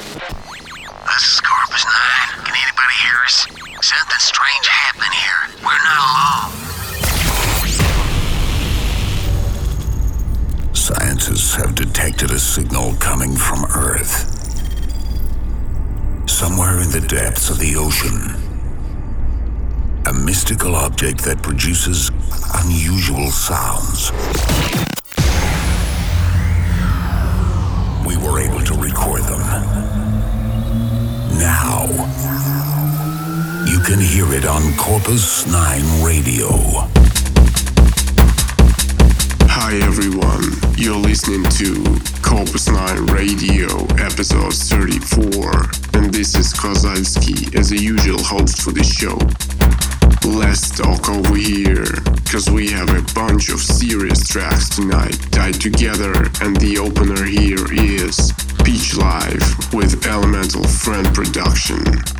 This is Korpus 9. Can anybody hear us? Something strange happened here. We're not alone. Scientists have detected a signal coming from Earth. Somewhere in the depths of the ocean, a mystical object that produces unusual sounds. Were able to record them. Now, you can hear it on Korpus 9 Radio. Hi everyone, you're listening to Korpus 9 Radio, episode 34, and this is Kwazalski as a usual host for the show. Let's talk over here, cause we have a bunch of serious tracks tonight tied together, and the opener here is Peach Live with Elemental Friend Production.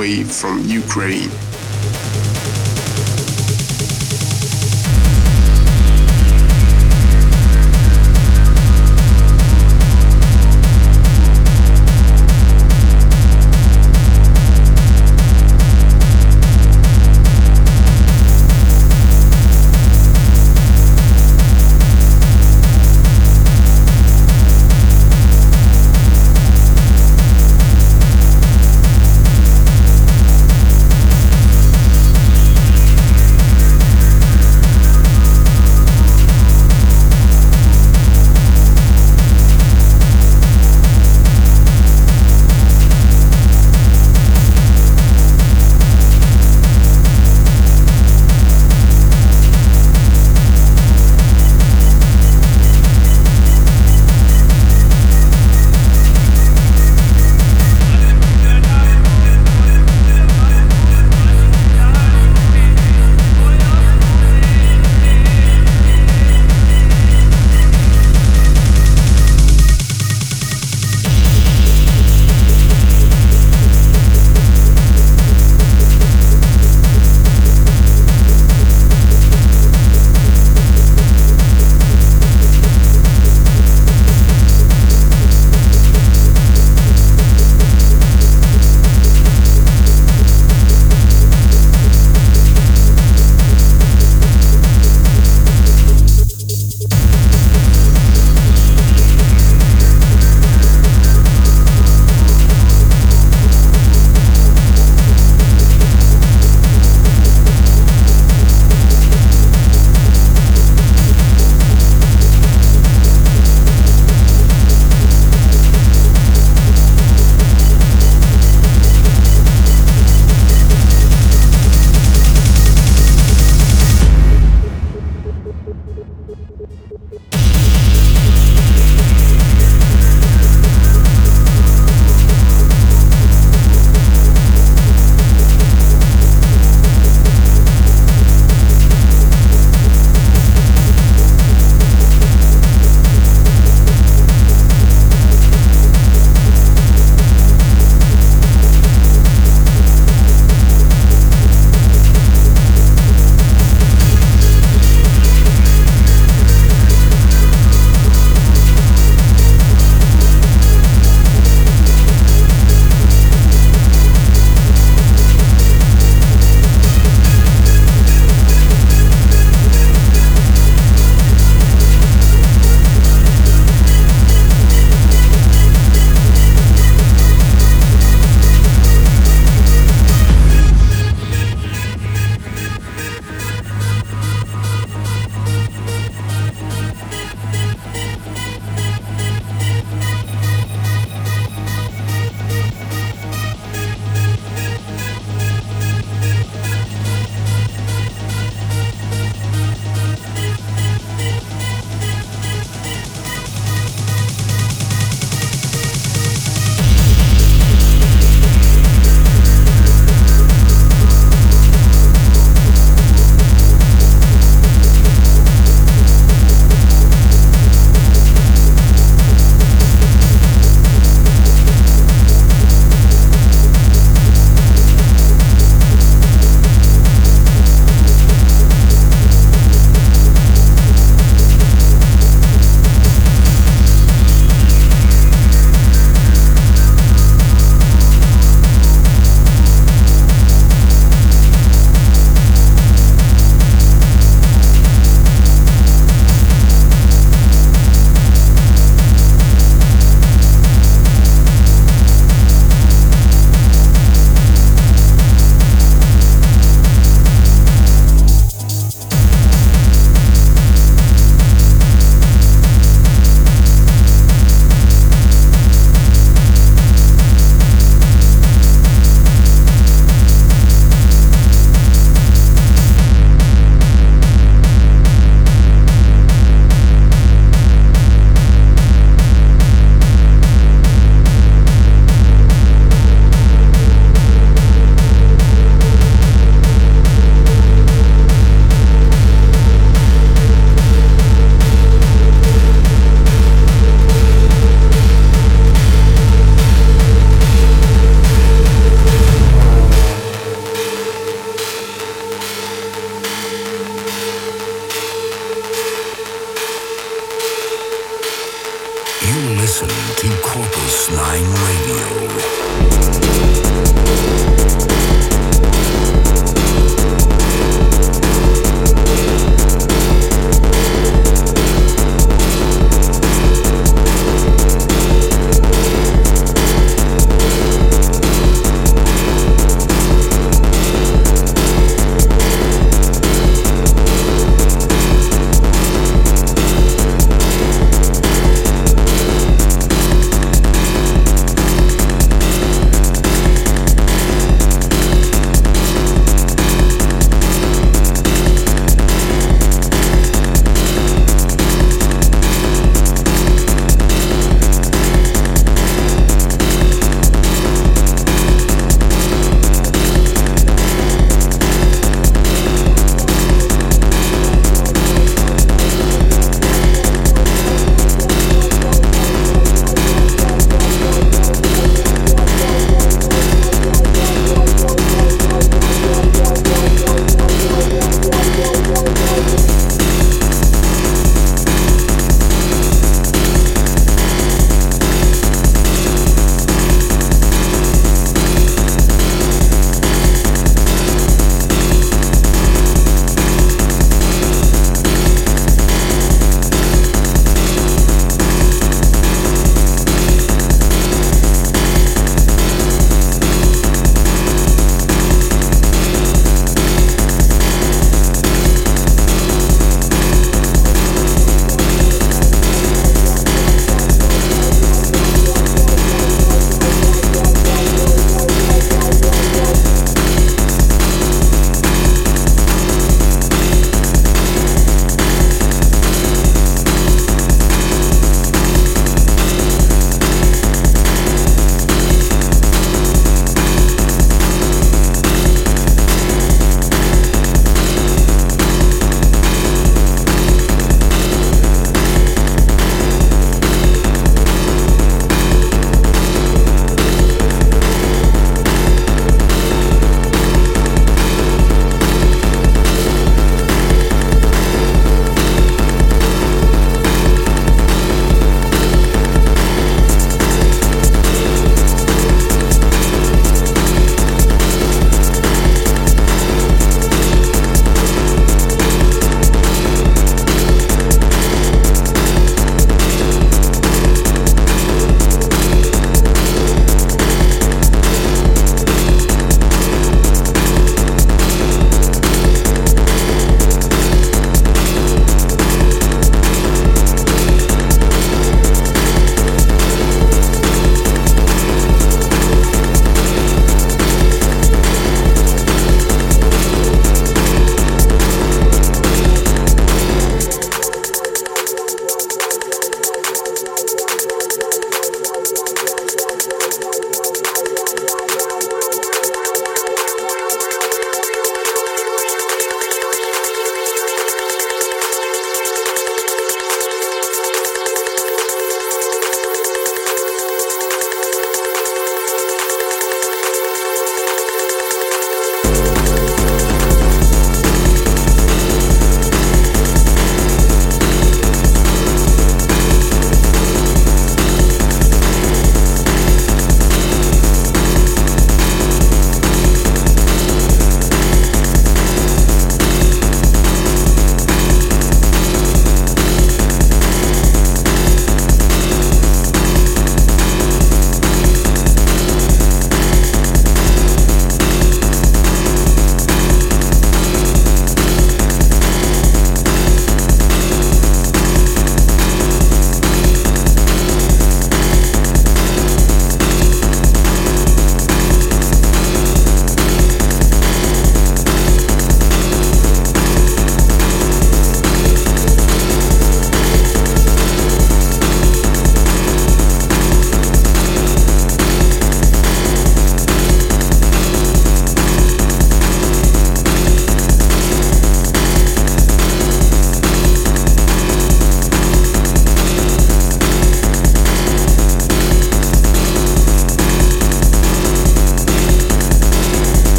Wave from Ukraine.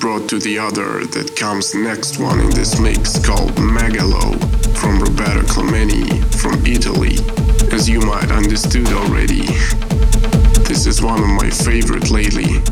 Brought to the other that comes next one in this mix called Megalo from Roberto Clementi from Italy. As you might understood already, this is one of my favorite lately.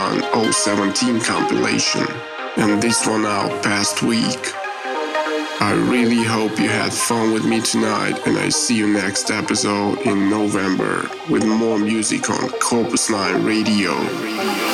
Tapion 017 compilation, and this one out past week. I really hope you had fun with me tonight, and I see you next episode in November with more music on Korpus 9 Radio. Radio.